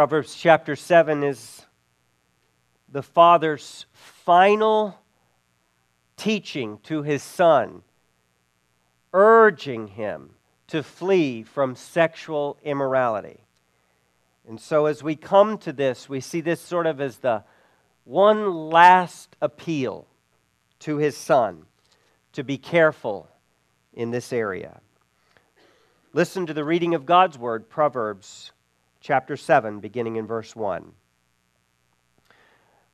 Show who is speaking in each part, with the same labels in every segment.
Speaker 1: Proverbs chapter 7 is the father's final teaching to his son, urging him to flee from sexual immorality. And so, as we come to this, we see this sort of as the one last appeal to his son to be careful in this area. Listen to the reading of God's word, Proverbs chapter 7, beginning in verse 1.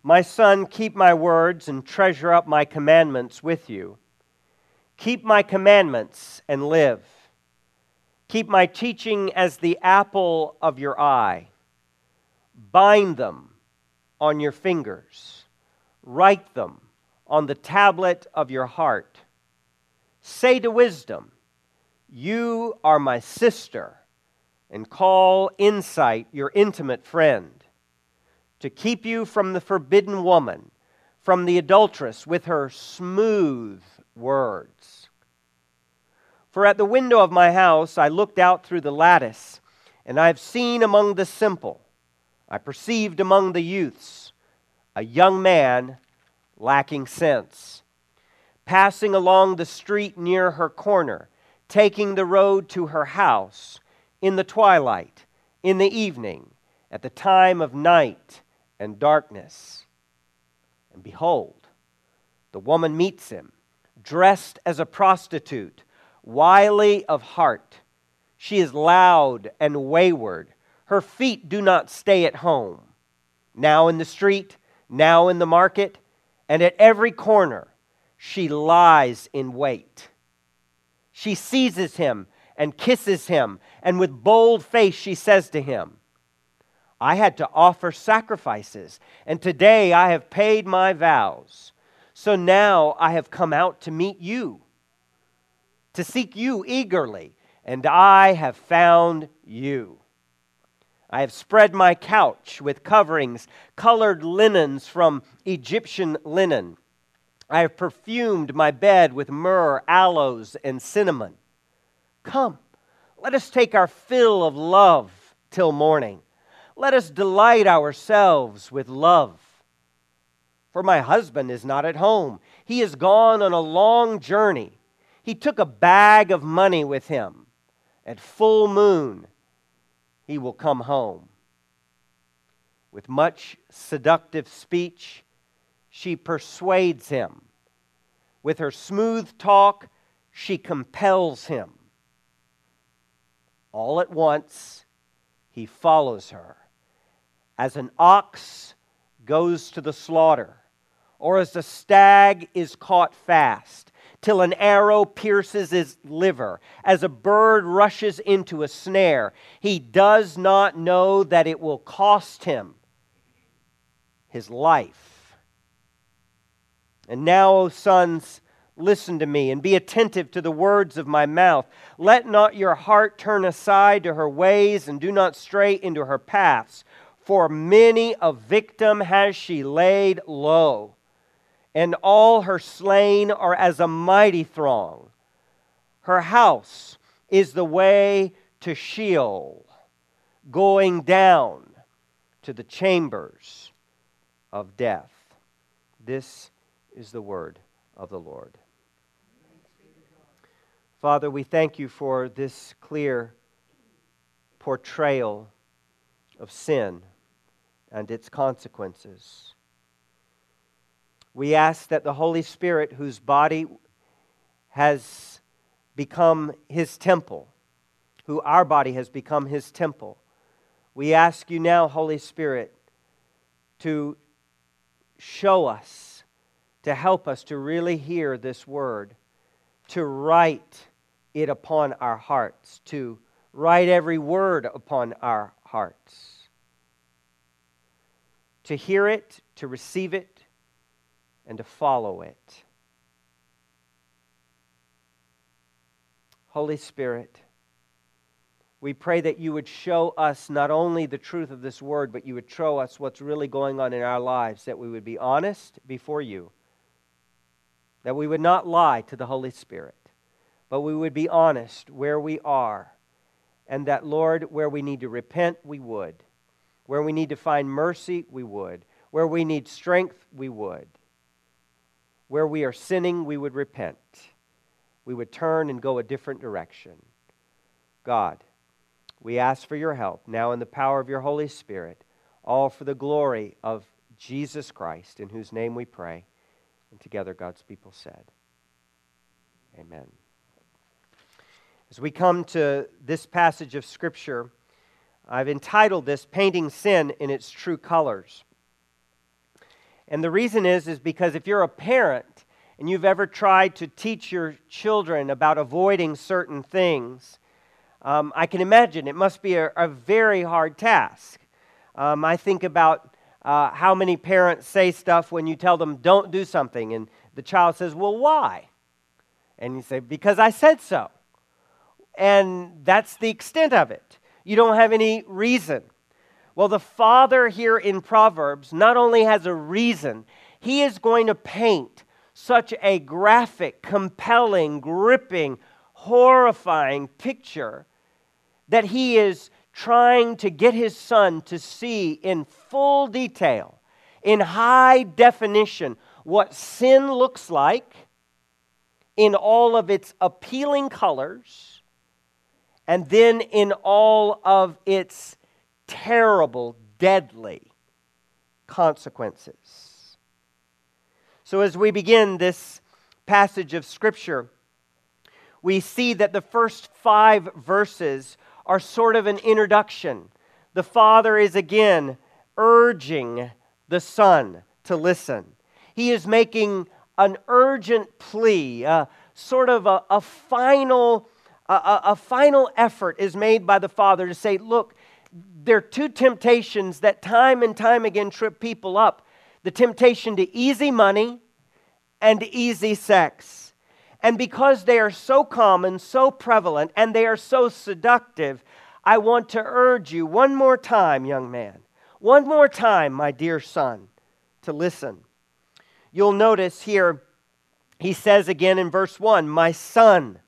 Speaker 1: My son, keep my words and treasure up my commandments with you. Keep my commandments and live. Keep my teaching as the apple of your eye. Bind them on your fingers. Write them on the tablet of your heart. Say to wisdom, You are my sister and call insight your intimate friend, to keep you from the forbidden woman, from the adulteress with her smooth words. For at the window of my house I looked out through the lattice, and I have seen among the simple, I perceived among the youths, a young man lacking sense, passing along the street near her corner, taking the road to her house in the twilight, in the evening, at the time of night and darkness. And behold, the woman meets him, dressed as a prostitute, wily of heart. She is loud and wayward. Her feet do not stay at home. Now in the street, now in the market, and at every corner, she lies in wait. She seizes him and kisses him, and with bold face she says to him, I had to offer sacrifices, and today I have paid my vows. So now I have come out to meet you, to seek you eagerly, and I have found you. I have spread my couch with coverings, colored linens from Egyptian linen. I have perfumed my bed with myrrh, aloes, and cinnamon. Come, let us take our fill of love till morning. Let us delight ourselves with love. For my husband is not at home. He is gone on a long journey. He took a bag of money with him. At full moon, he will come home. With much seductive speech, she persuades him. With her smooth talk, she compels him. All at once, he follows her. As an ox goes to the slaughter, or as a stag is caught fast, till an arrow pierces his liver, as a bird rushes into a snare. He does not know that it will cost him his life. And now, O sons, listen to me and be attentive to the words of my mouth. Let not your heart turn aside to her ways, and do not stray into her paths. For many a victim has she laid low and all her slain are as a mighty throng. Her house is the way to Sheol, going down to the chambers of death. This is the word of the Lord. Father, we thank you for this clear portrayal of sin and its consequences. We ask that the Holy Spirit, whose body has become his temple, who our body has become his temple, we ask you now, Holy Spirit, to show us, to help us to really hear this word, to write it upon our hearts, to write every word upon our hearts, to hear it, to receive it, and to follow it. Holy Spirit, we pray that you would show us not only the truth of this word, but you would show us what's really going on in our lives, that we would be honest before you, that we would not lie to the Holy Spirit, but we would be honest where we are, and that, Lord, where we need to repent, we would, Where we need to find mercy, we would. Where we need strength, we would. Where we are sinning, we would repent. We would turn and go a different direction. God, we ask for your help now in the power of your Holy Spirit, all for the glory of Jesus Christ, in whose name we pray. And together, God's people said, Amen. As we come to this passage of Scripture, I've entitled this Painting Sin in Its True Colors. And the reason is, is because if you're a parent and you've ever tried to teach your children about avoiding certain things, um, I can imagine it must be a, a very hard task. Um, I think about uh, how many parents say stuff when you tell them, don't do something, and the child says, well, why? And you say, because I said so. And that's the extent of it. You don't have any reason. Well, the Father here in Proverbs not only has a reason, he is going to paint such a graphic, compelling, gripping, horrifying picture that he is trying to get his son to see in full detail, in high definition, what sin looks like in all of its appealing colors and then in all of its terrible, deadly consequences. So, as we begin this passage of Scripture, we see that the first five verses are sort of an introduction. The Father is again urging the Son to listen. He is making an urgent plea, a, sort of a, a final a, a, final effort is made by the Father to say, look, there are two temptations that time and time again trip people up the temptation to easy money and easy sex. And because they are so common, so prevalent, and they are so seductive, I want to urge you one more time, young man, one more time, my dear son, to listen. You'll notice here, he says again in verse 1 My son,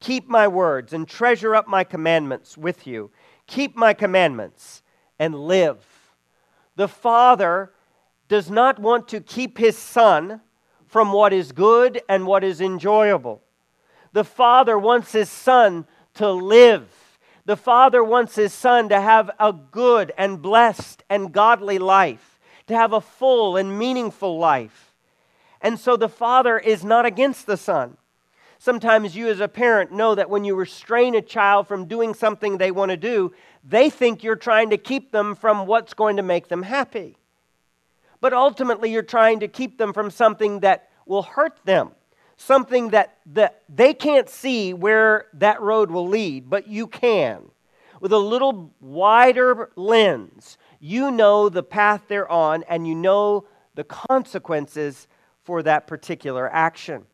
Speaker 1: Keep my words and treasure up my commandments with you. Keep my commandments and live. The Father does not want to keep his Son from what is good and what is enjoyable. The Father wants his Son to live. The Father wants his Son to have a good and blessed and godly life, to have a full and meaningful life. And so the Father is not against the Son. Sometimes you, as a parent, know that when you restrain a child from doing something they want to do, they think you're trying to keep them from what's going to make them happy. But ultimately, you're trying to keep them from something that will hurt them, something that, that they can't see where that road will lead, but you can. With a little wider lens, you know the path they're on and you know the consequences for that particular action.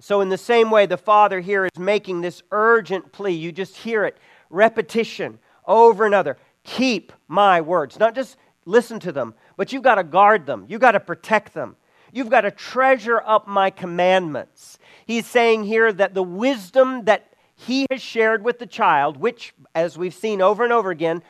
Speaker 1: So, in the same way, the Father here is making this urgent plea. You just hear it repetition over another. Keep my words. Not just listen to them, but you've got to guard them, you've got to protect them. You've got to treasure up my commandments. He's saying here that the wisdom that he has shared with the child, which, as we've seen over and over again,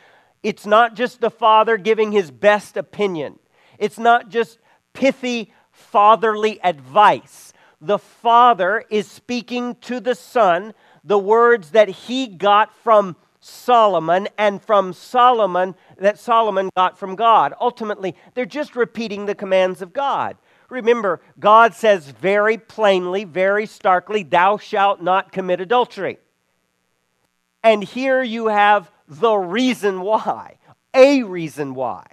Speaker 1: it's not just the father giving his best opinion, it's not just pithy fatherly advice the Father is speaking to the Son the words that he got from Solomon and from Solomon that Solomon got from God. Ultimately, they're just repeating the commands of God. Remember, God says very plainly, very starkly, Thou shalt not commit adultery. And here you have the reason why, a reason why.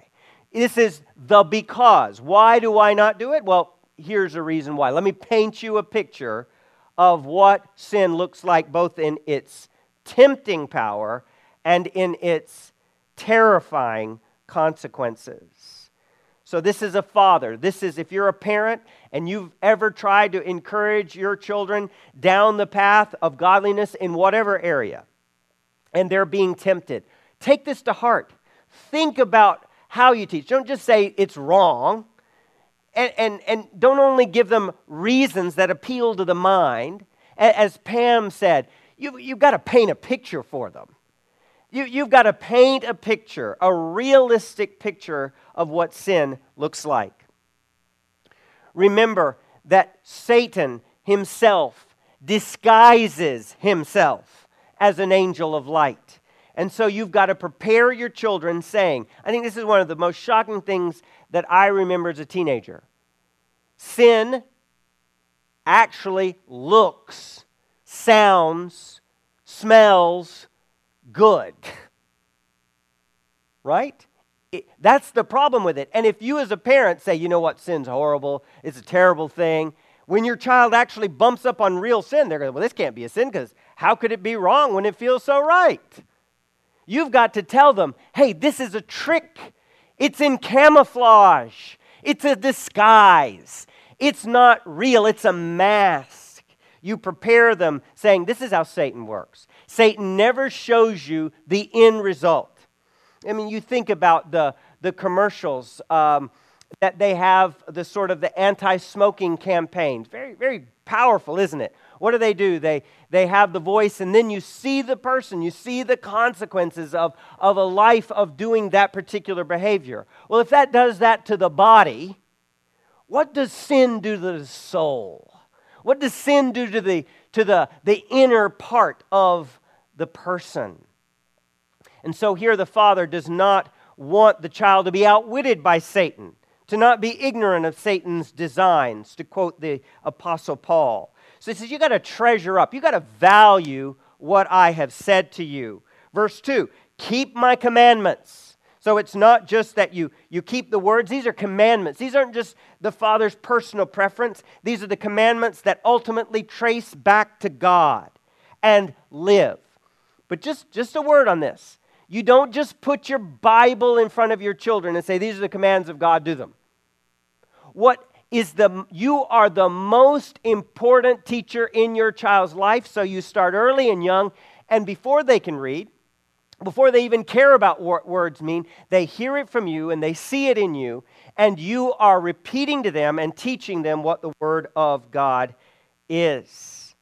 Speaker 1: This is the because. Why do I not do it? Well, here's a reason why. Let me paint you a picture of what sin looks like, both in its tempting power and in its terrifying consequences. So, this is a father. This is, if you're a parent and you've ever tried to encourage your children down the path of godliness in whatever area, and they're being tempted, take this to heart. Think about how you teach. Don't just say it's wrong and, and, and don't only give them reasons that appeal to the mind. As Pam said, you, you've got to paint a picture for them. You, you've got to paint a picture, a realistic picture of what sin looks like. Remember that Satan himself disguises himself as an angel of light. And so you've got to prepare your children saying, I think this is one of the most shocking things that I remember as a teenager. Sin actually looks, sounds, smells good. right? It, that's the problem with it. And if you, as a parent, say, you know what, sin's horrible, it's a terrible thing, when your child actually bumps up on real sin, they're going, well, this can't be a sin because how could it be wrong when it feels so right? You've got to tell them, hey, this is a trick. It's in camouflage, it's a disguise. It's not real, it's a mask. You prepare them saying, This is how Satan works. Satan never shows you the end result. I mean, you think about the, the commercials um, that they have, the sort of the anti smoking campaigns. Very, very powerful, isn't it? What do they do? They, they have the voice, and then you see the person, you see the consequences of, of a life of doing that particular behavior. Well, if that does that to the body, what does sin do to the soul? What does sin do to the, to the, the inner part of the person? And so here the father does not want the child to be outwitted by Satan, to not be ignorant of Satan's designs, to quote the Apostle Paul. So he says, You got to treasure up, you got to value what I have said to you. Verse 2 Keep my commandments so it's not just that you, you keep the words, these are commandments. These aren't just the Father's personal preference, these are the commandments that ultimately trace back to God and live. But just, just a word on this. You don't just put your Bible in front of your children and say, These are the commands of God, do them. What is the you are the most important teacher in your child's life, so you start early and young, and before they can read, before they even care about what words mean, they hear it from you and they see it in you, and you are repeating to them and teaching them what the Word of God is.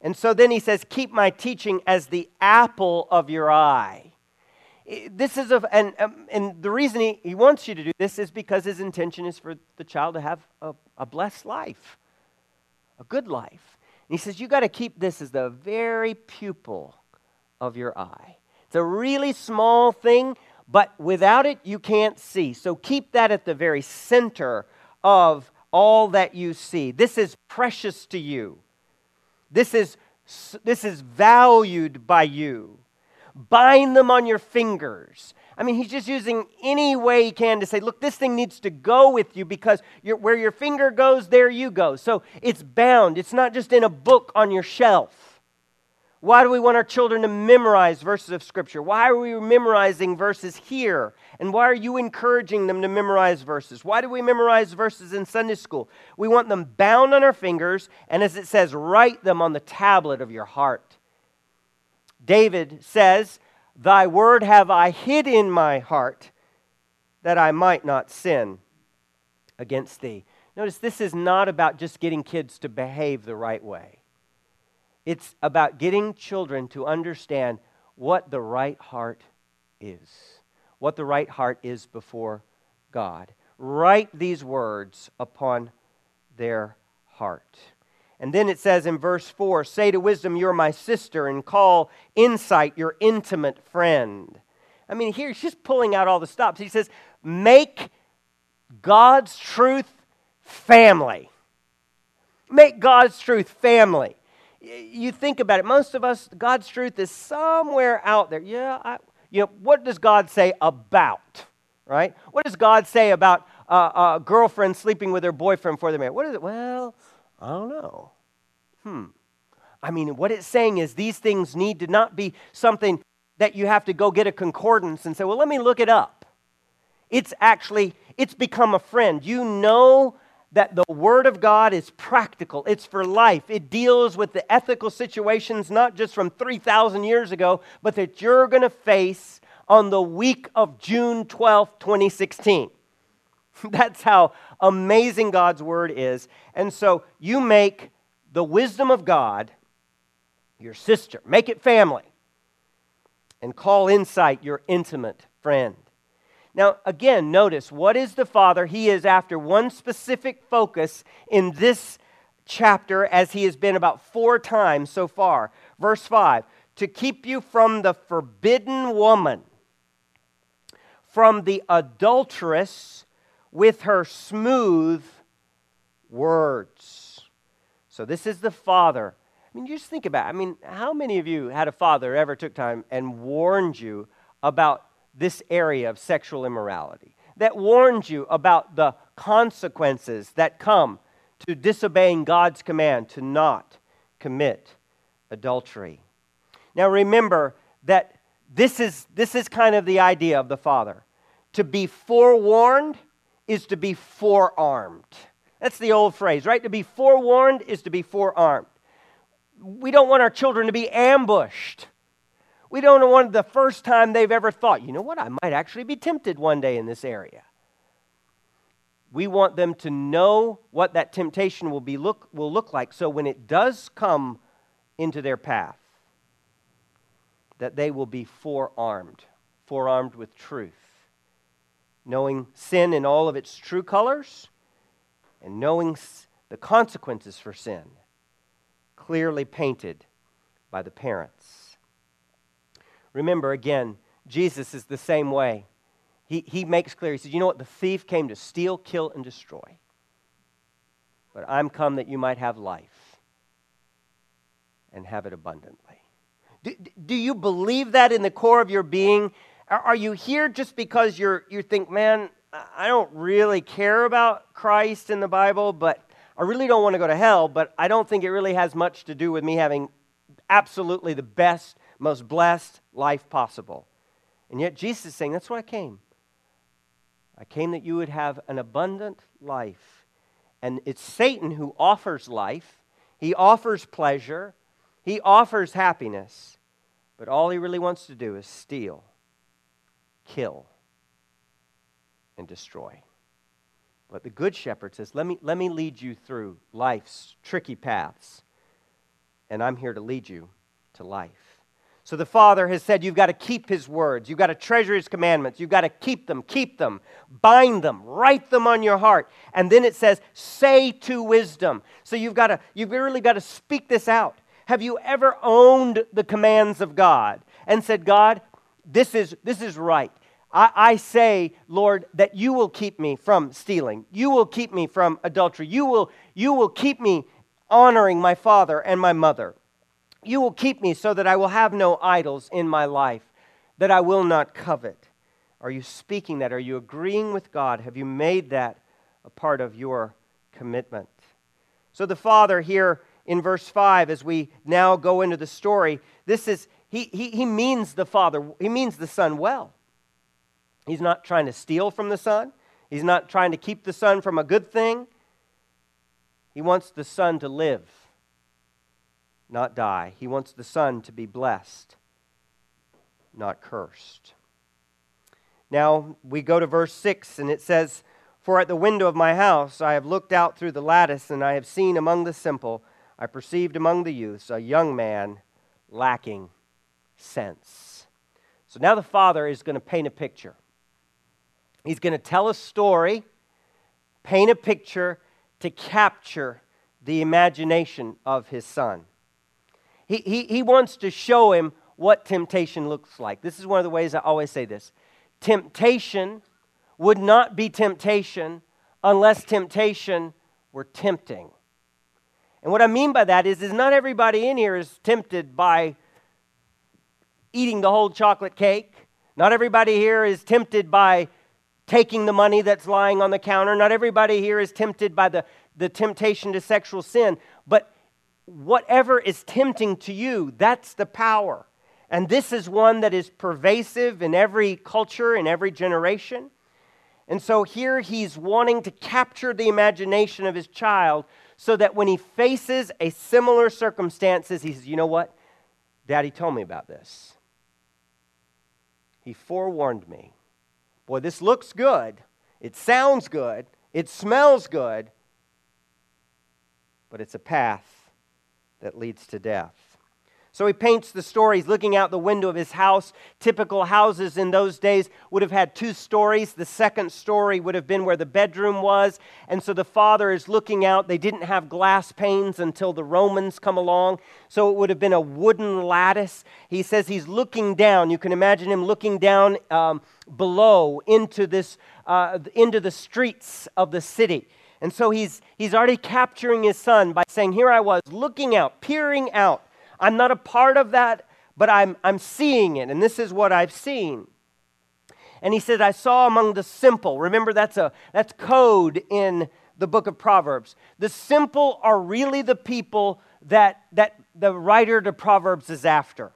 Speaker 1: And so then he says, Keep my teaching as the apple of your eye. This is a, and, um, and the reason he, he wants you to do this is because his intention is for the child to have a, a blessed life, a good life. And he says, You got to keep this as the very pupil of your eye. It's a really small thing, but without it, you can't see. So keep that at the very center of all that you see. This is precious to you. This is, this is valued by you. Bind them on your fingers. I mean, he's just using any way he can to say, look, this thing needs to go with you because where your finger goes, there you go. So it's bound. It's not just in a book on your shelf. Why do we want our children to memorize verses of Scripture? Why are we memorizing verses here? And why are you encouraging them to memorize verses? Why do we memorize verses in Sunday school? We want them bound on our fingers, and as it says, write them on the tablet of your heart. David says, Thy word have I hid in my heart, that I might not sin against thee. Notice this is not about just getting kids to behave the right way. It's about getting children to understand what the right heart is, what the right heart is before God. Write these words upon their heart. And then it says in verse 4 Say to wisdom, You're my sister, and call insight your intimate friend. I mean, here he's just pulling out all the stops. He says, Make God's truth family. Make God's truth family you think about it, most of us, God's truth is somewhere out there. Yeah, I, you know, what does God say about, right? What does God say about uh, a girlfriend sleeping with her boyfriend before they're married? What is it? Well, I don't know. Hmm. I mean, what it's saying is these things need to not be something that you have to go get a concordance and say, well, let me look it up. It's actually, it's become a friend. You know that the Word of God is practical, it's for life. It deals with the ethical situations, not just from 3,000 years ago, but that you're going to face on the week of June 12, 2016. That's how amazing God's Word is. And so you make the wisdom of God your sister, make it family. and call insight your intimate friend. Now, again, notice what is the Father? He is after one specific focus in this chapter, as he has been about four times so far. Verse 5 to keep you from the forbidden woman, from the adulteress with her smooth words. So, this is the Father. I mean, you just think about it. I mean, how many of you had a father ever took time and warned you about this area of sexual immorality? That warned you about the consequences that come to disobeying God's command to not commit adultery. Now remember that this is, this is kind of the idea of the Father. To be forewarned is to be forearmed. That's the old phrase, right? To be forewarned is to be forearmed. We don't want our children to be ambushed. We don't want the first time they've ever thought, you know what, I might actually be tempted one day in this area. We want them to know what that temptation will, be look, will look like so when it does come into their path, that they will be forearmed, forearmed with truth, knowing sin in all of its true colors and knowing the consequences for sin clearly painted by the parents. Remember, again, Jesus is the same way he, he makes clear, he says, You know what? The thief came to steal, kill, and destroy. But I'm come that you might have life and have it abundantly. Do, do you believe that in the core of your being? Are you here just because you're, you think, man, I don't really care about Christ in the Bible, but I really don't want to go to hell, but I don't think it really has much to do with me having absolutely the best, most blessed life possible. And yet Jesus is saying, that's why I came. I came that you would have an abundant life. And it's Satan who offers life, he offers pleasure, he offers happiness. But all he really wants to do is steal, kill, and destroy. But the Good Shepherd says, let me, let me lead you through life's tricky paths, and I'm here to lead you to life. So the Father has said, You've got to keep His words. You've got to treasure His commandments. You've got to keep them, keep them, bind them, write them on your heart. And then it says, Say to wisdom. So you've got to, you've really got to speak this out. Have you ever owned the commands of God and said, God, this is, this is right? I, I say, Lord, that you will keep me from stealing. You will keep me from adultery. You will, you will keep me honoring my father and my mother. You will keep me so that I will have no idols in my life, that I will not covet. Are you speaking that? Are you agreeing with God? Have you made that a part of your commitment? So the Father here in verse 5, as we now go into the story, this is, he, he, he means the Father, he means the Son well. He's not trying to steal from the Son, he's not trying to keep the Son from a good thing. He wants the Son to live not die. He wants the Son to be blessed, not cursed. Now we go to verse 6, and it says, For at the window of my house I have looked out through the lattice, and I have seen among the simple, I perceived among the youths a young man lacking sense. So now the father is going to paint a picture. He's going to tell a story, paint a picture to capture the imagination of his son. He, he, he wants to show him what temptation looks like. This is one of the ways I always say this temptation would not be temptation unless temptation were tempting. And what I mean by that is, is not everybody in here is tempted by eating the whole chocolate cake. Not everybody here is tempted by taking the money that's lying on the counter. Not everybody here is tempted by the, the temptation to sexual sin. But whatever is tempting to you, that's the power. And this is one that is pervasive in every culture, in every generation. And so here he's wanting to capture the imagination of his child so that when he faces a similar circumstances, he says, You know what? Daddy told me about this. He forewarned me. Boy, this looks good. It sounds good. It smells good. But it's a path that leads to death. So he paints the story. He's looking out the window of his house. Typical houses in those days would have had two stories. The second story would have been where the bedroom was. And so the father is looking out. They didn't have glass panes until the Romans come along. So it would have been a wooden lattice. He says he's looking down. You can imagine him looking down um, below into, this, uh, into the streets of the city. And so he's, he's already capturing his son by saying, Here I was looking out, peering out I'm not a part of that, but I'm, I'm seeing it, and this is what I've seen. And he said, I saw among the simple. Remember, that's, a, that's code in the book of Proverbs. The simple are really the people that, that the writer to Proverbs is after.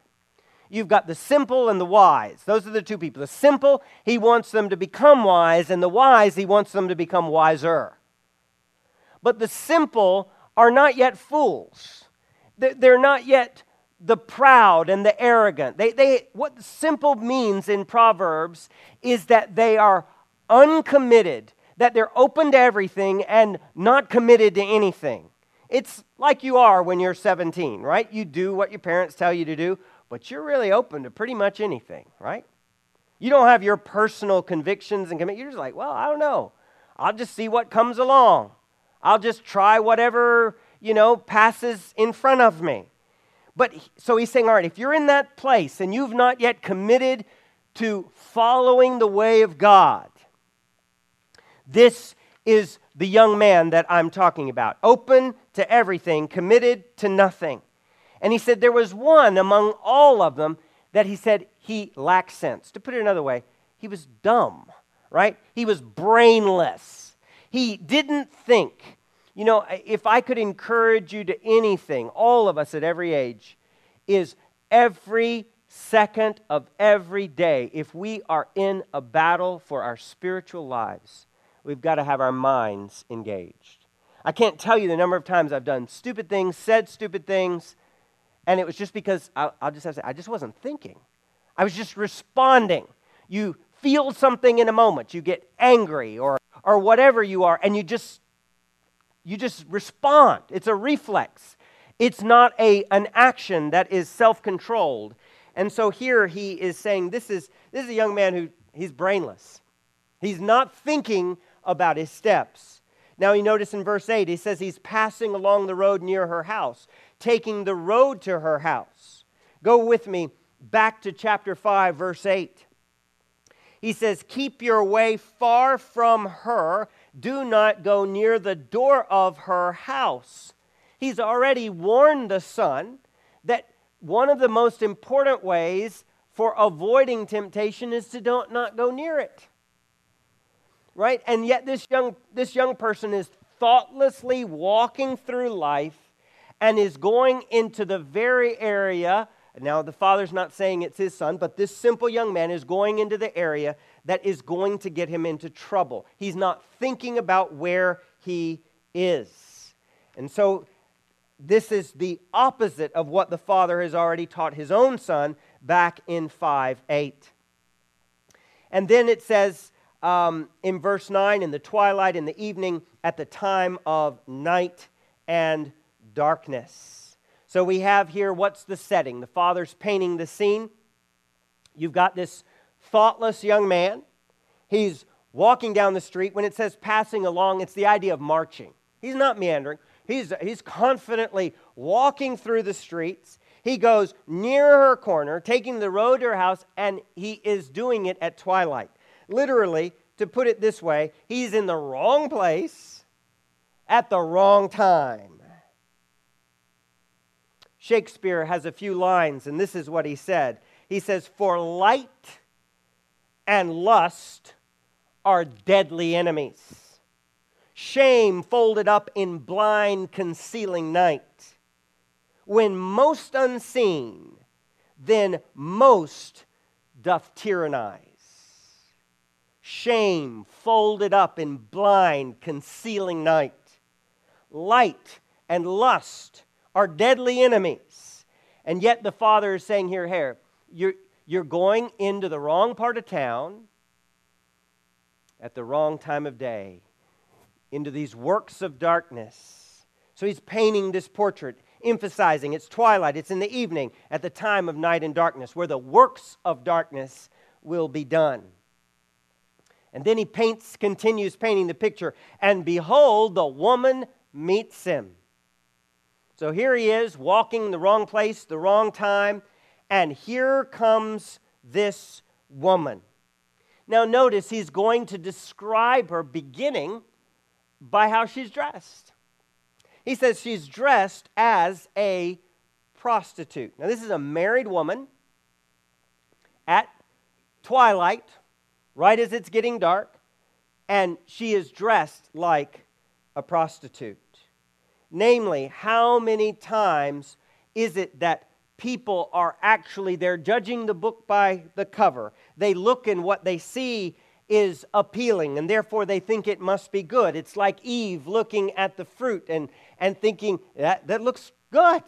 Speaker 1: You've got the simple and the wise. Those are the two people. The simple, he wants them to become wise, and the wise, he wants them to become wiser. But the simple are not yet fools. They're not yet the proud and the arrogant. They, they, what simple means in Proverbs is that they are uncommitted, that they're open to everything and not committed to anything. It's like you are when you're 17, right? You do what your parents tell you to do, but you're really open to pretty much anything, right? You don't have your personal convictions and commit. You're just like, well, I don't know. I'll just see what comes along. I'll just try whatever you know, passes in front of me. But so he's saying, all right, if you're in that place and you've not yet committed to following the way of God, this is the young man that I'm talking about. Open to everything, committed to nothing. And he said there was one among all of them that he said he lacked sense. To put it another way, he was dumb, right? He was brainless. He didn't think. You know, if I could encourage you to anything, all of us at every age, is every second of every day, if we are in a battle for our spiritual lives, we've got to have our minds engaged. I can't tell you the number of times I've done stupid things, said stupid things, and it was just because I'll, I'll just have to say, I just wasn't thinking. I was just responding. You feel something in a moment, you get angry or, or whatever you are, and you just you just respond. It's a reflex. It's not a, an action that is self controlled. And so here he is saying this is, this is a young man who he's brainless. He's not thinking about his steps. Now you notice in verse 8, he says he's passing along the road near her house, taking the road to her house. Go with me back to chapter 5, verse 8. He says, Keep your way far from her do not go near the door of her house. He's already warned the son that one of the most important ways for avoiding temptation is to don't, not go near it. Right? And yet this young, this young person is thoughtlessly walking through life and is going into the very area. Now, the father's not saying it's his son, but this simple young man is going into the area that is going to get him into trouble. He's not thinking about where he is. And so, this is the opposite of what the Father has already taught his own Son back in 5 8. And then it says um, in verse 9, in the twilight, in the evening, at the time of night and darkness. So we have here what's the setting? The Father's painting the scene. You've got this thoughtless young man. He's walking down the street. When it says passing along, it's the idea of marching. He's not meandering, he's, he's confidently walking through the streets. He goes near her corner, taking the road to her house, and he is doing it at twilight. Literally, to put it this way, he's in the wrong place at the wrong time. Shakespeare has a few lines, and this is what he said. He says, For light and lust are deadly enemies. Shame folded up in blind, concealing night. When most unseen, then most doth tyrannize. Shame folded up in blind, concealing night. Light and lust are deadly enemies. And yet the Father is saying here, here, you're, you're going into the wrong part of town at the wrong time of day, into these works of darkness. So he's painting this portrait. emphasizing it's twilight, it's in the evening, at the time of night and darkness, where the works of darkness will be done. And then he paints, continues painting the picture. And behold, the woman meets him. So here he is, walking the wrong place, the wrong time, and here comes this woman. Now, notice he's going to describe her beginning by how she's dressed. He says she's dressed as a prostitute. Now, this is a married woman at twilight, right as it's getting dark, and she is dressed like a prostitute. Namely, how many times is it that people are actually they're judging the book by the cover. They look and what they see is appealing and therefore they think it must be good. It's like Eve looking at the fruit and, and thinking that, that looks good.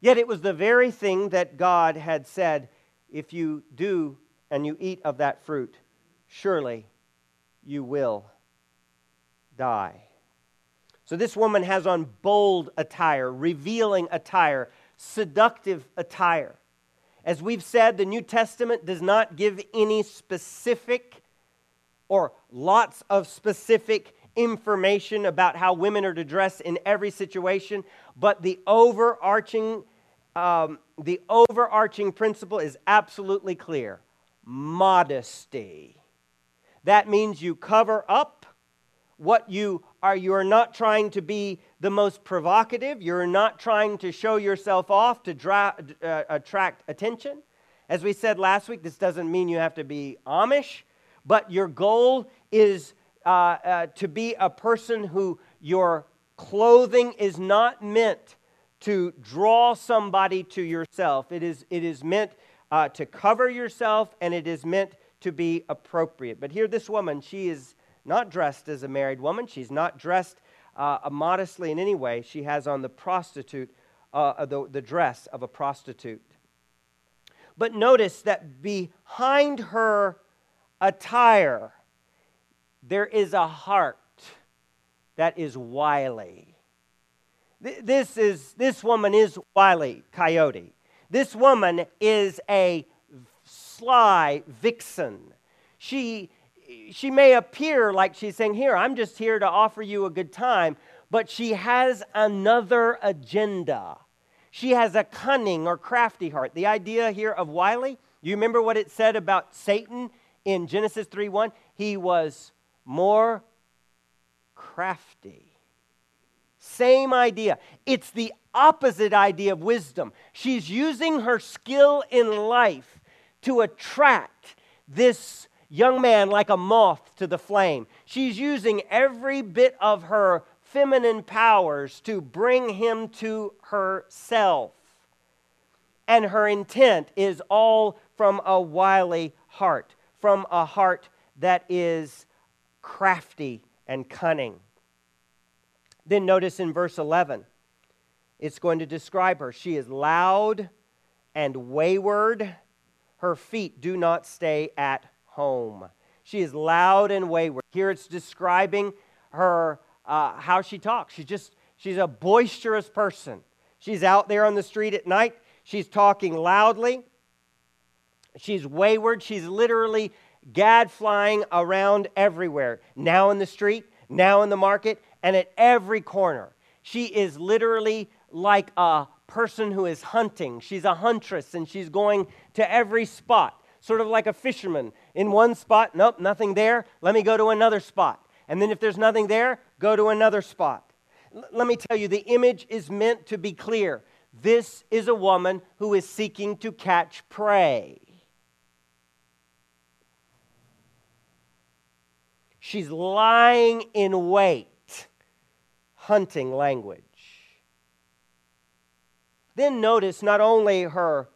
Speaker 1: Yet it was the very thing that God had said if you do and you eat of that fruit, surely you will die. So this woman has on bold attire, revealing attire seductive attire. As we've said, the New Testament does not give any specific or lots of specific information about how women are to dress in every situation, but the overarching, um, the overarching principle is absolutely clear modesty. That means you cover up what you are. You are not trying to be the most provocative. You're not trying to show yourself off to dra- uh, attract attention. As we said last week, this doesn't mean you have to be Amish, but your goal is uh, uh, to be a person who your clothing is not meant to draw somebody to yourself. It is, it is meant uh, to cover yourself and it is meant to be appropriate. But here, this woman, she is not dressed as a married woman. She's not dressed uh, modestly in any way. She has on the prostitute, uh, the, the dress of a prostitute. But notice that behind her attire, there is a heart that is wily. This, is, this woman is wily, coyote. This woman is a sly vixen. She she may appear like she's saying, Here, I'm just here to offer you a good time, but she has another agenda. She has a cunning or crafty heart. The idea here of wily, you remember what it said about Satan in Genesis 3 1? He was more crafty. Same idea. It's the opposite idea of wisdom. She's using her skill in life to attract this young man like a moth to the flame. She's using every bit of her feminine powers to bring him to herself. And her intent is all from a wily heart, from a heart that is crafty and cunning. Then notice in verse 11, it's going to describe her. She is loud and wayward. Her feet do not stay at home. She is loud and wayward. Here it's describing her, uh, how she talks. She's just, she's a boisterous person. She's out there on the street at night. She's talking loudly. She's wayward. She's literally gadflying around everywhere. Now in the street, now in the market, and at every corner. She is literally like a person who is hunting. She's a huntress and she's going to every spot sort of like a fisherman. In one spot, nope, nothing there. Let me go to another spot. And then if there's nothing there, go to another spot. L- let me tell you, the image is meant to be clear. This is a woman who is seeking to catch prey. She's lying in wait, hunting language. Then notice not only her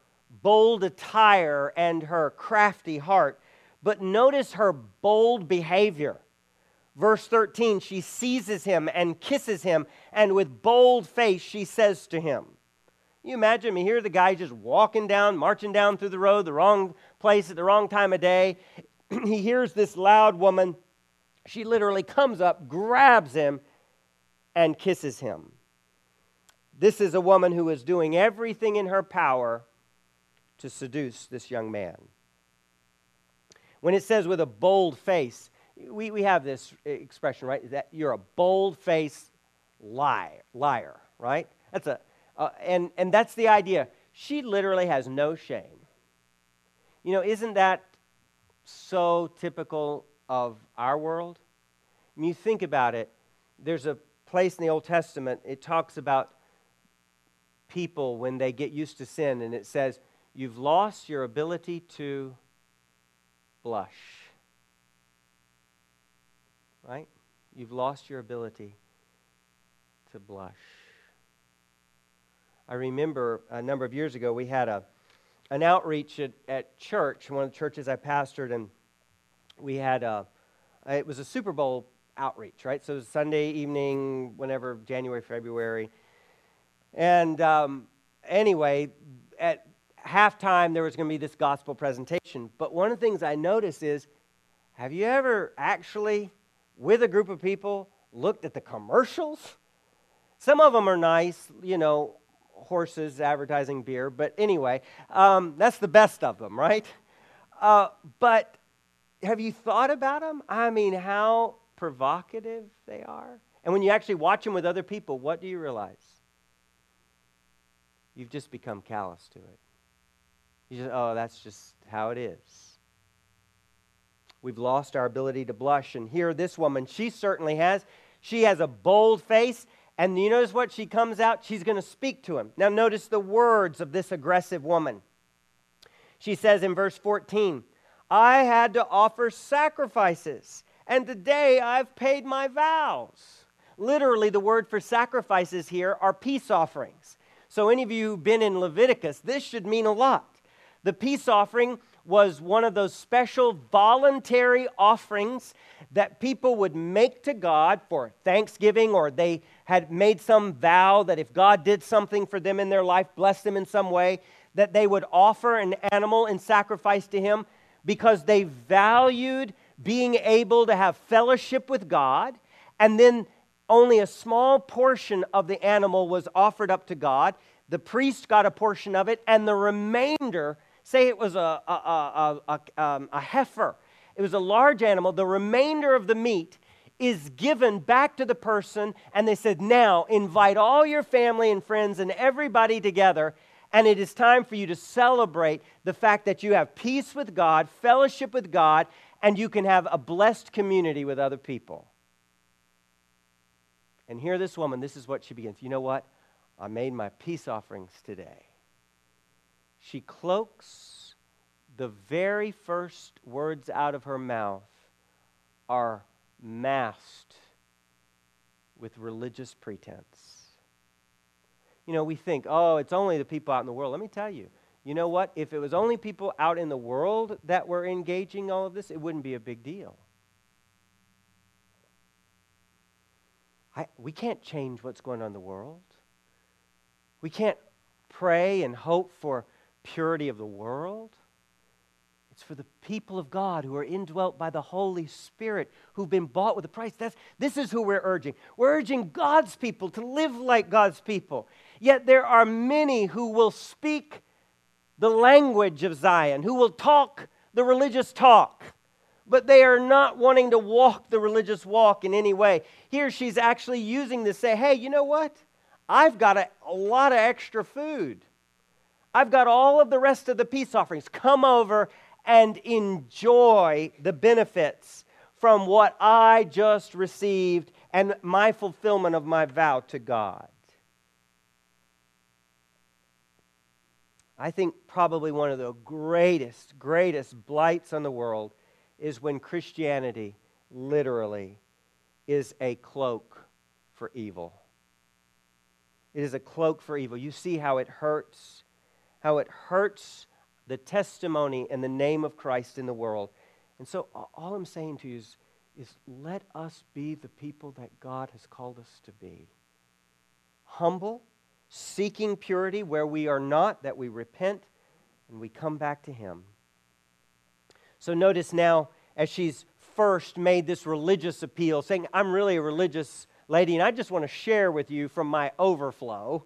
Speaker 1: bold attire and her crafty heart, but notice her bold behavior. Verse 13, she seizes him and kisses him, and with bold face she says to him, You imagine me here, the guy just walking down, marching down through the road, the wrong place at the wrong time of day. he hears this loud woman. She literally comes up, grabs him, and kisses him. This is a woman who is doing everything in her power to seduce this young man. When it says with a bold face, we, we have this expression, right? That you're a bold faced liar, liar, right? That's a, uh, and, and that's the idea. She literally has no shame. You know, isn't that so typical of our world? When you think about it, there's a place in the Old Testament, it talks about people when they get used to sin, and it says, You've lost your ability to blush. Right? You've lost your ability to blush. I remember a number of years ago, we had a, an outreach at, at church, one of the churches I pastored, and we had a, it was a Super Bowl outreach, right? So it was Sunday evening, whenever, January, February. And um, anyway, at halftime, there was going to be this gospel presentation. But one of the things I noticed is have you ever actually, with a group of people, looked at the commercials? Some of them are nice, you know, horses advertising beer, but anyway, um, that's the best of them, right? Uh, but have you thought about them? I mean, how provocative they are. And when you actually watch them with other people, what do you realize? You've just become callous to it. You just, oh, that's just how it is. We've lost our ability to blush. And here, this woman, she certainly has. She has a bold face. And you notice what she comes out? She's going to speak to him. Now, notice the words of this aggressive woman. She says in verse 14, I had to offer sacrifices, and today I've paid my vows. Literally, the word for sacrifices here are peace offerings. So, any of you who've been in Leviticus, this should mean a lot. The peace offering was one of those special voluntary offerings that people would make to God for thanksgiving, or they had made some vow that if God did something for them in their life, blessed them in some way, that they would offer an animal in sacrifice to Him because they valued being able to have fellowship with God. And then only a small portion of the animal was offered up to God. The priest got a portion of it, and the remainder Say it was a, a, a, a, um, a heifer, it was a large animal. The remainder of the meat is given back to the person, and they said, Now invite all your family and friends and everybody together, and it is time for you to celebrate the fact that you have peace with God, fellowship with God, and you can have a blessed community with other people. And here, this woman, this is what she begins. You know what? I made my peace offerings today she cloaks the very first words out of her mouth are masked with religious pretense. You know, we think, oh, it's only the people out in the world. Let me tell you, you know what? If it was only people out in the world that were engaging all of this, it wouldn't be a big deal. I, we can't change what's going on in the world. We can't pray and hope for purity of the world. It's for the people of God who are indwelt by the Holy Spirit, who've been bought with a price. That's, this is who we're urging. We're urging God's people to live like God's people. Yet there are many who will speak the language of Zion, who will talk the religious talk, but they are not wanting to walk the religious walk in any way. Here she's actually using this say, hey, you know what? I've got a, a lot of extra food. I've got all of the rest of the peace offerings. Come over and enjoy the benefits from what I just received and my fulfillment of my vow to God. I think probably one of the greatest, greatest blights on the world is when Christianity literally is a cloak for evil. It is a cloak for evil. You see how it hurts how it hurts the testimony and the name of Christ in the world. And so, all I'm saying to you is, is let us be the people that God has called us to be humble, seeking purity where we are not, that we repent and we come back to Him. So, notice now, as she's first made this religious appeal, saying, I'm really a religious lady, and I just want to share with you from my overflow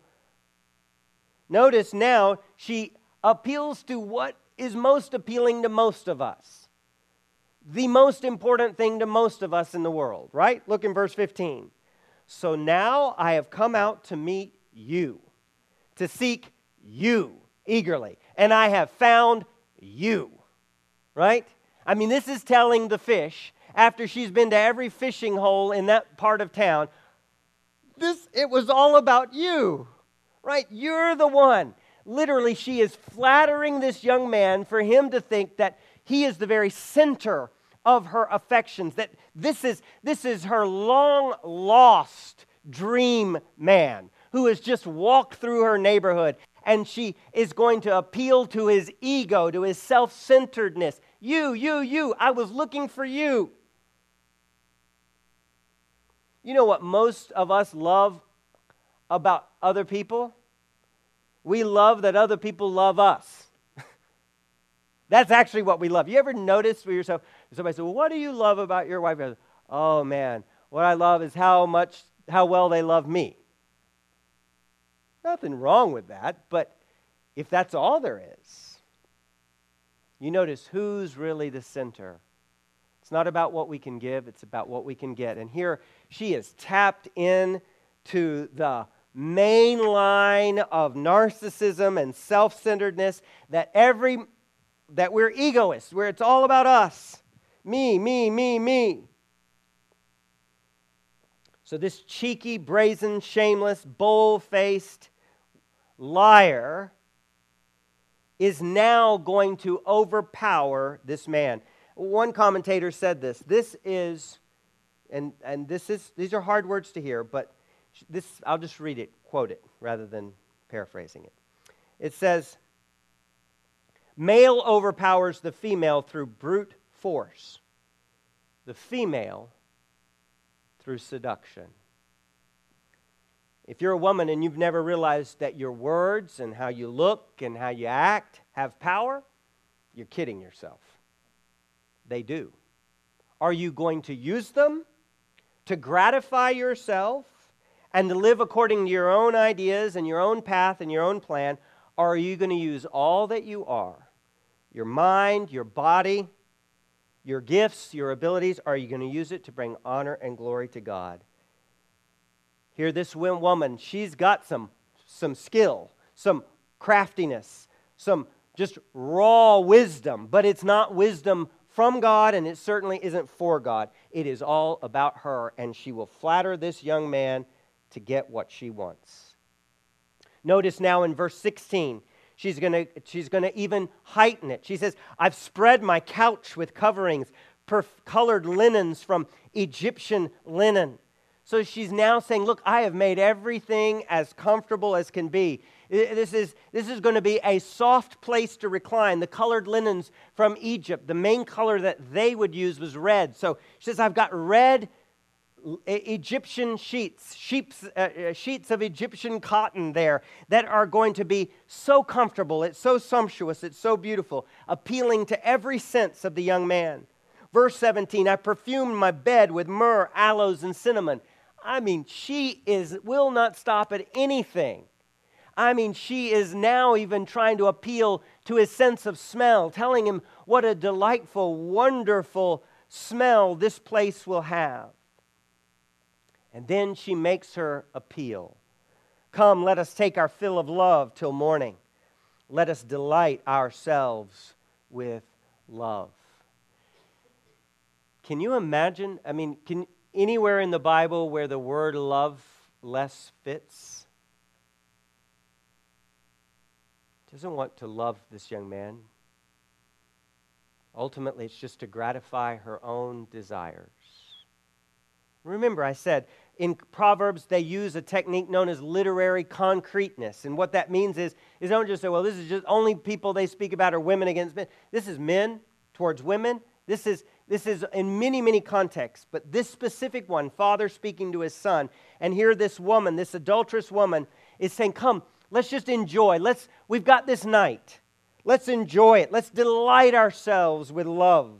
Speaker 1: Notice now she appeals to what is most appealing to most of us. The most important thing to most of us in the world, right? Look in verse 15. So now I have come out to meet you, to seek you eagerly, and I have found you, right? I mean, this is telling the fish after she's been to every fishing hole in that part of town. This, it was all about you, right? You're the one. Literally, she is flattering this young man for him to think that he is the very center of her affections, that this is, this is her long lost dream man who has just walked through her neighborhood and she is going to appeal to his ego, to his self centeredness. You, you, you, I was looking for you. You know what most of us love about other people? We love that other people love us. That's actually what we love. You ever notice for yourself, somebody said, well, What do you love about your wife? Oh man, what I love is how much, how well they love me. Nothing wrong with that, but if that's all there is, you notice who's really the center. It's not about what we can give, it's about what we can get. And here she is tapped in to the main line of narcissism and self-centeredness that every that we're egoists, where it's all about us. Me, me, me, me. So this cheeky, brazen, shameless, bold-faced liar is now going to overpower this man. One commentator said this. This is, and, and this is, these are hard words to hear, but this, I'll just read it, quote it, rather than paraphrasing it. It says, Male overpowers the female through brute force, the female through seduction. If you're a woman and you've never realized that your words and how you look and how you act have power, you're kidding yourself. They do. Are you going to use them to gratify yourself and to live according to your own ideas and your own path and your own plan? Or are you going to use all that you are your mind, your body, your gifts, your abilities? Are you going to use it to bring honor and glory to God? Here, this woman, she's got some, some skill, some craftiness, some just raw wisdom, but it's not wisdom from God and it certainly isn't for God. It is all about her, and she will flatter this young man to get what she wants. Notice now in verse 16, she's going to she's going to even heighten it. She says, I've spread my couch with coverings, perf- colored linens from Egyptian linen. So she's now saying, Look, I have made everything as comfortable as can be. This is, this is going to be a soft place to recline. The colored linens from Egypt, the main color that they would use was red. So she says, I've got red Egyptian sheets, sheets, uh, uh, sheets of Egyptian cotton there that are going to be so comfortable. It's so sumptuous. It's so beautiful, appealing to every sense of the young man. Verse 17 I perfumed my bed with myrrh, aloes, and cinnamon. I mean, she is will not stop at anything. I mean, she is now even trying to appeal to his sense of smell, telling him what a delightful, wonderful smell this place will have. And then she makes her appeal Come, let us take our fill of love till morning. Let us delight ourselves with love. Can you imagine? I mean, can, anywhere in the Bible where the word love less fits? Doesn't want to love this young man. Ultimately, it's just to gratify her own desires. Remember, I said in Proverbs they use a technique known as literary concreteness. And what that means is, is don't just say, well, this is just only people they speak about are women against men. This is men towards women. This is this is in many, many contexts, but this specific one, father speaking to his son, and here this woman, this adulterous woman, is saying, Come, let's just enjoy. Let's, we've got this night. Let's enjoy it. Let's delight ourselves with love.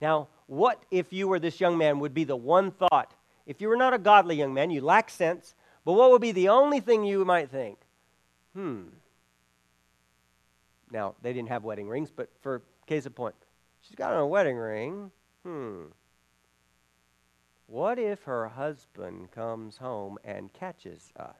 Speaker 1: Now, what if you were this young man would be the one thought? If you were not a godly young man, you lack sense, But what would be the only thing you might think? Hmm. Now, they didn't have wedding rings, but for case of point, she's got a wedding ring. Hmm. What if her husband comes home and catches us?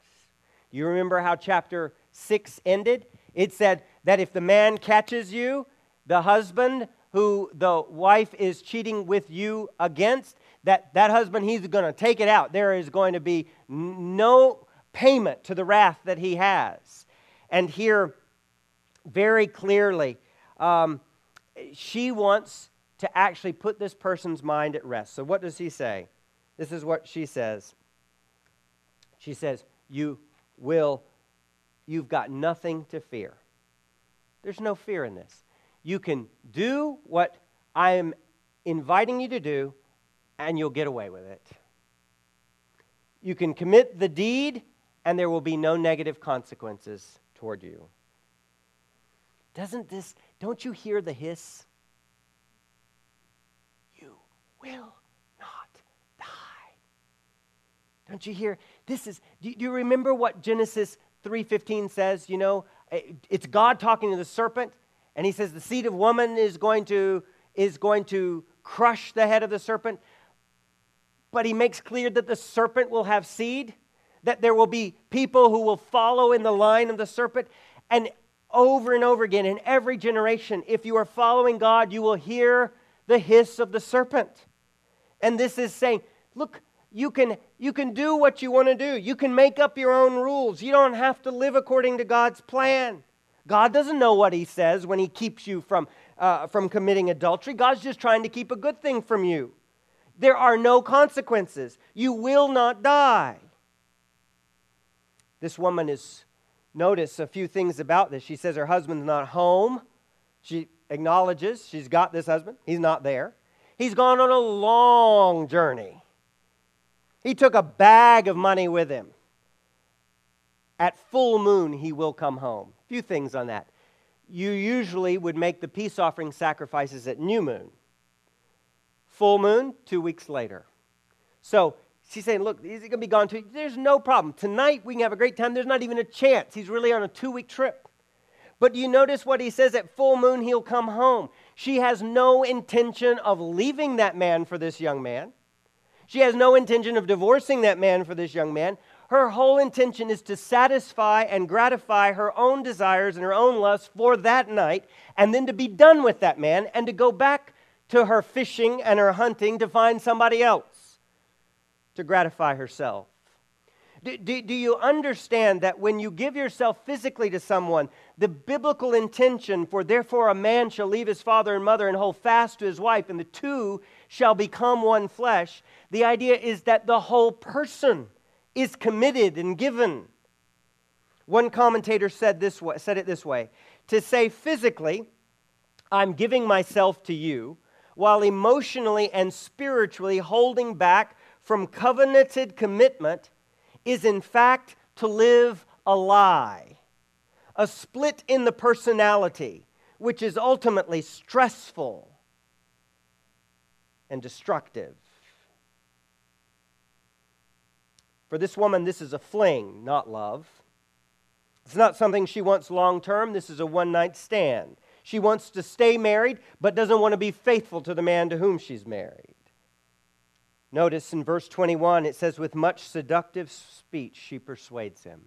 Speaker 1: You remember how chapter 6 ended? It said that if the man catches you, the husband who the wife is cheating with you against, that that husband he's going to take it out. There is going to be no payment to the wrath that he has. And here very clearly um, she wants to actually put this person's mind at rest. So what does he say? This is what she says. She says, You will, you've got nothing to fear. There's no fear in this. You can do what I am inviting you to do, and you'll get away with it. You can commit the deed, and there will be no negative consequences toward you. Doesn't this, don't you hear the hiss? You will not die. Don't you hear? This is, do you remember what Genesis 3.15 says? You know, eh, it's God talking to the serpent, and he says the seed of woman is going to, is going to crush the head of the serpent. But he makes clear that the serpent will have seed, that there will be people who will follow in the line of the serpent. And over and over again, in every generation, if you are following God, you will hear the hiss of the serpent. And this is saying, look, you can, you can do what you want to do. You can make up your own rules. You don't have to live according to God's plan. God doesn't know what He says when He keeps you from, uh, from committing adultery. God's just trying to keep a good thing from you. There are no consequences. You will not die. This woman is, notice a few things about this. She says her husband's not home. She acknowledges she's got this husband, he's not there. He's gone on a long journey. He took a bag of money with him. At full moon, he will come home. A few things on that. You usually would make the peace offering sacrifices at new moon. Full moon, two weeks later. So she's saying, Look, is he going to be gone? Two There's no problem. Tonight we can have a great time. There's not even a chance. He's really on a two week trip. But you notice what he says? At full moon, he'll come home. She has no intention of leaving that man for this young man. She has no intention of divorcing that man for this young man. Her whole intention is to satisfy and gratify her own desires and her own lusts for that night, and then to be done with that man and to go back to her fishing and her hunting to find somebody else to gratify herself. Do, do, do, you understand that when you give yourself physically to someone, the biblical intention for therefore a man shall leave his father and mother and hold fast to his wife, and the two shall become one flesh, the idea is that the whole person is committed and given. One commentator said, this way, said it this way To say physically, I'm giving myself to you, while emotionally and spiritually holding back from covenanted commitment is in fact to live a lie, a split in the personality, which is ultimately stressful and destructive. For this woman, this is a fling, not love. It's not something she wants long term. This is a one night stand. She wants to stay married, but doesn't want to be faithful to the man to whom she's married. Notice in verse 21, it says, With much seductive speech, she persuades him.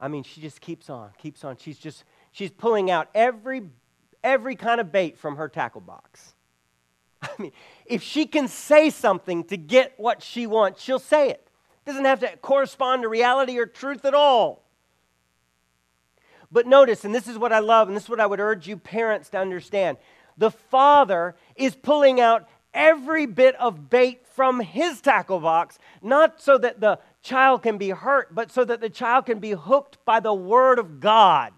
Speaker 1: I mean, she just keeps on, keeps on. She's just, she's pulling out every, every kind of bait from her tackle box. I mean, if she can say something to get what she wants, she'll say it. Doesn't have to correspond to reality or truth at all. But notice, and this is what I love, and this is what I would urge you parents to understand the father is pulling out every bit of bait from his tackle box, not so that the child can be hurt, but so that the child can be hooked by the word of God.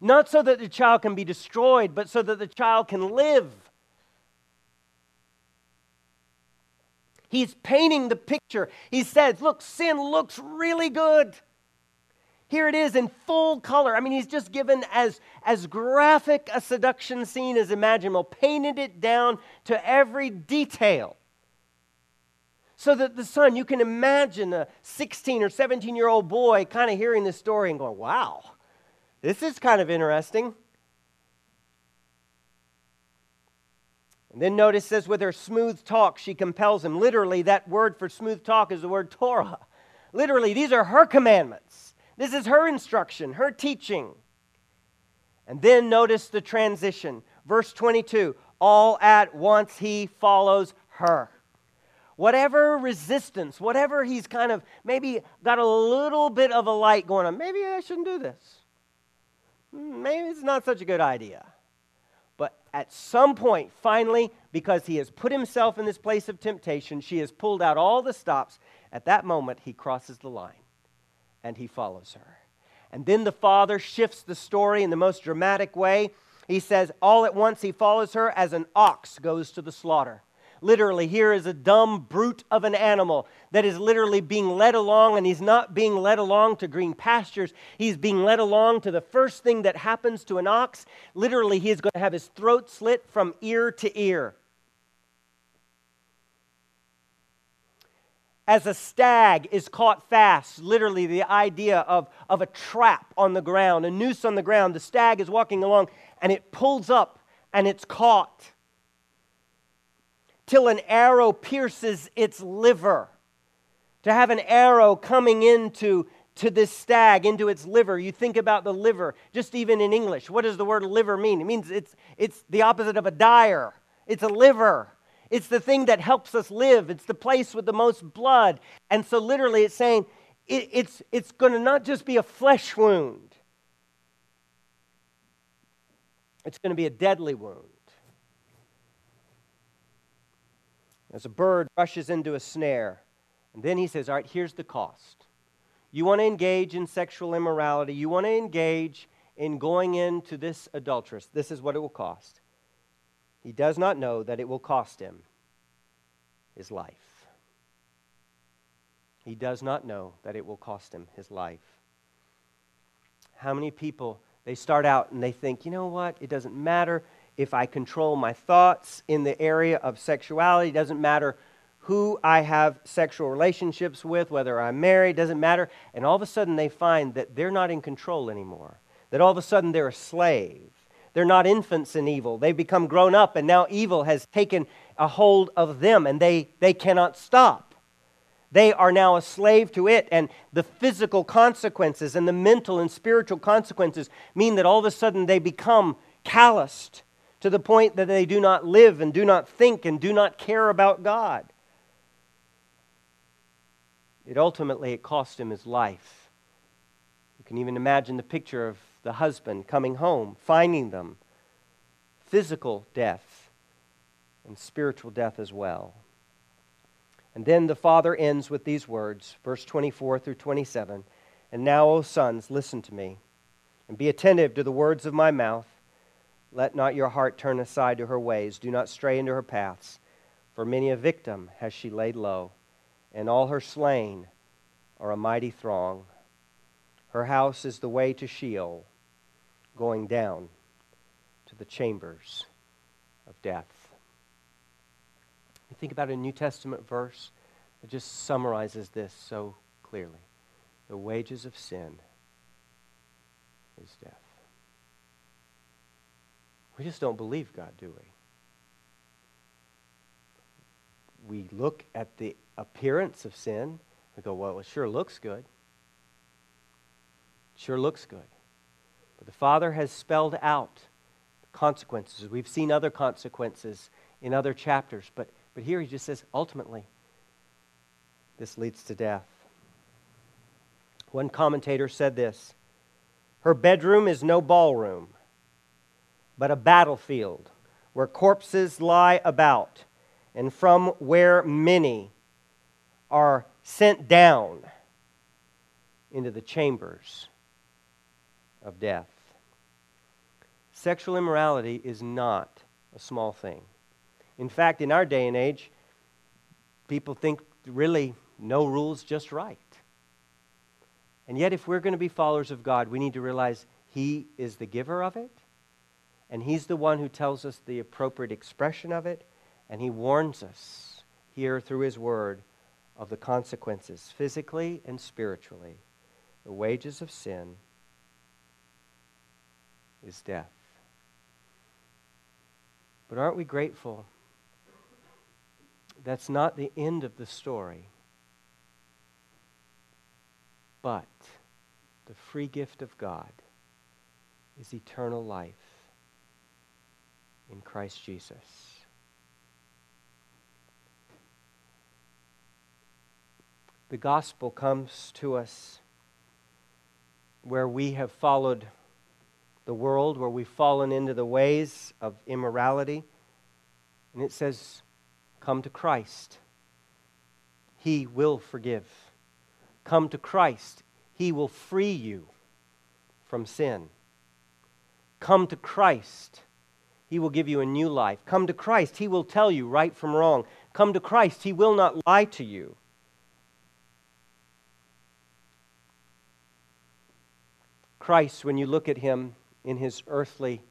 Speaker 1: Not so that the child can be destroyed, but so that the child can live. He's painting the picture. He says, Look, sin looks really good. Here it is in full color. I mean, he's just given as, as graphic a seduction scene as imaginable, painted it down to every detail. So that the son, you can imagine a 16 or 17 year old boy kind of hearing this story and going, wow, this is kind of interesting. Then notice says, with her smooth talk, she compels him. Literally, that word for smooth talk is the word Torah. Literally, these are her commandments. This is her instruction, her teaching. And then notice the transition. Verse 22 all at once he follows her. Whatever resistance, whatever he's kind of maybe got a little bit of a light going on, maybe I shouldn't do this. Hmm, maybe it's not such a good idea. But at some point, finally, because he has put himself in this place of temptation, she has pulled out all the stops. At that moment, he crosses the line and he follows her. And then the father shifts the story in the most dramatic way. He says, All at once he follows her as an ox goes to the slaughter. Literally, here is a dumb brute of an animal that is literally being led along, and he's not being led along to green pastures. He's being led along to the first thing that happens to an ox. Literally, he is going to have his throat slit from ear to ear. as a stag is caught fast, literally the idea of, of a trap on the ground, a noose on the ground. The stag is walking along and it pulls up and it's caught till an arrow pierces its liver. To have an arrow coming into to this stag, into its liver. You think about the liver, just even in English. What does the word liver mean? It means it's, it's the opposite of a dyer, it's a liver. It's the thing that helps us live. It's the place with the most blood. And so, literally, it's saying it, it's, it's going to not just be a flesh wound, it's going to be a deadly wound. As a bird rushes into a snare. And then he says, All right, here's the cost. You want to engage in sexual immorality, you want to engage in going into this adulteress. This is what it will cost. He does not know that it will cost him his life. He does not know that it will cost him his life. How many people, they start out and they think, you know what, it doesn't matter if I control my thoughts in the area of sexuality, it doesn't matter who I have sexual relationships with, whether I'm married, doesn't matter. And all of a sudden they find that they're not in control anymore, that all of a sudden they're a slave they're not infants in evil. They've become grown up, and now evil has taken a hold of them, and they, they cannot stop. They are now a slave to it, and the physical consequences and the mental and spiritual consequences mean that all of a sudden they become calloused to the point that they do not live and do not think and do not care about God. It ultimately it cost him his life. You can even imagine the picture of the husband coming home, finding them, physical death and spiritual death as well. And then the father ends with these words, verse 24 through 27. And now, O sons, listen to me, and be attentive to the words of my mouth. Let not your heart turn aside to her ways. Do not stray into her paths. For many a victim has she laid low, and all her slain are a mighty throng. Her house is the way to Sheol, going down to the chambers of death. You think about a New Testament verse that just summarizes this so clearly. The wages of sin is death. We just don't believe God, do we? We look at the appearance of sin, we go, well, it sure looks good. Sure looks good. But the Father has spelled out the consequences. We've seen other consequences in other chapters, but, but here he just says, ultimately, this leads to death. One commentator said this Her bedroom is no ballroom, but a battlefield where corpses lie about, and from where many are sent down into the chambers of death. Sexual immorality is not a small thing. In fact, in our day and age, people think really no rules, just right. And yet, if we're going to be followers of God, we need to realize He is the giver of it, and He's the one who tells us the appropriate expression of it, and He warns us here through His Word of the consequences, physically and spiritually. The wages of sin is death. But aren't we grateful? That's not the end of the story. But the free gift of God is eternal life in Christ Jesus. The gospel comes to us where we have followed the world, where we've fallen into the ways of immorality. And it says, Come to Christ. He will forgive. Come to Christ. He will free you from sin. Come to Christ. He will give you a new life. Come to Christ. He will tell you right from wrong. Come to Christ. He will not lie to you. Christ, when you look at him, in his earthly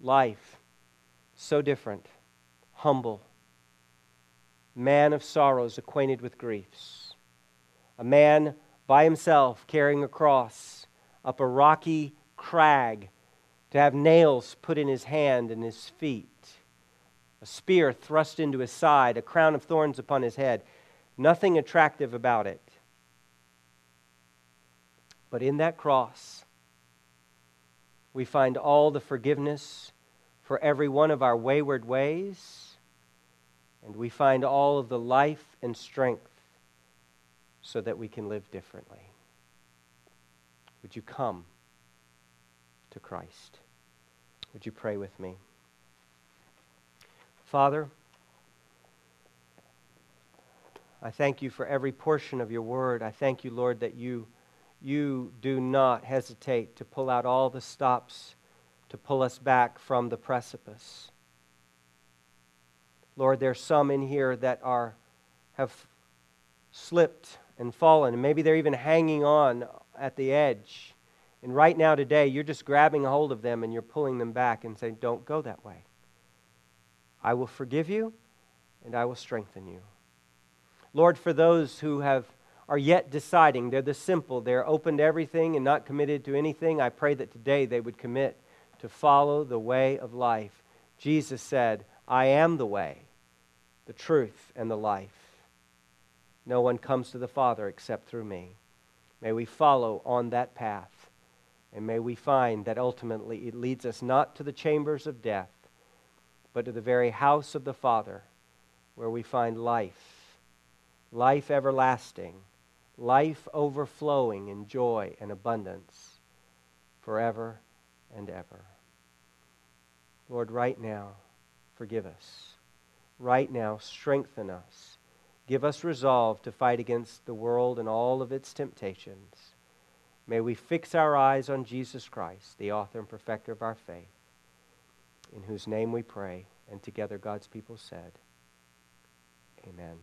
Speaker 1: life. So different, humble, man of sorrows, acquainted with griefs, a man by himself carrying a cross up a rocky crag to have nails put in his hand and his feet, a spear thrust into his side, a crown of thorns upon his head. Nothing attractive about it. But in that cross, we find all the forgiveness for every one of our wayward ways, and we find all of the life and strength so that we can live differently. Would you come to Christ? Would you pray with me? Father, I thank you for every portion of your word. I thank you, Lord, that you you do not hesitate to pull out all the stops to pull us back from the precipice. Lord, there's some in here that are have slipped and fallen, and maybe they're even hanging on at the edge. And right now, today, you're just grabbing a hold of them and you're pulling them back and saying, Don't go that way. I will forgive you and I will strengthen you. Lord, for those who have are yet deciding. They're the simple. They're open to everything and not committed to anything. I pray that today they would commit to follow the way of life. Jesus said, I am the way, the truth, and the life. No one comes to the Father except through me. May we follow on that path, and may we find that ultimately it leads us not to the chambers of death, but to the very house of the Father, where we find life, life everlasting life overflowing in joy and abundance forever and ever. Lord, right now, forgive us. Right now, strengthen us. Give us resolve to fight against the world and all of its temptations. May we fix our eyes on Jesus Christ, the author and perfecter of our faith, in whose name we pray, and together God's people said, Amen.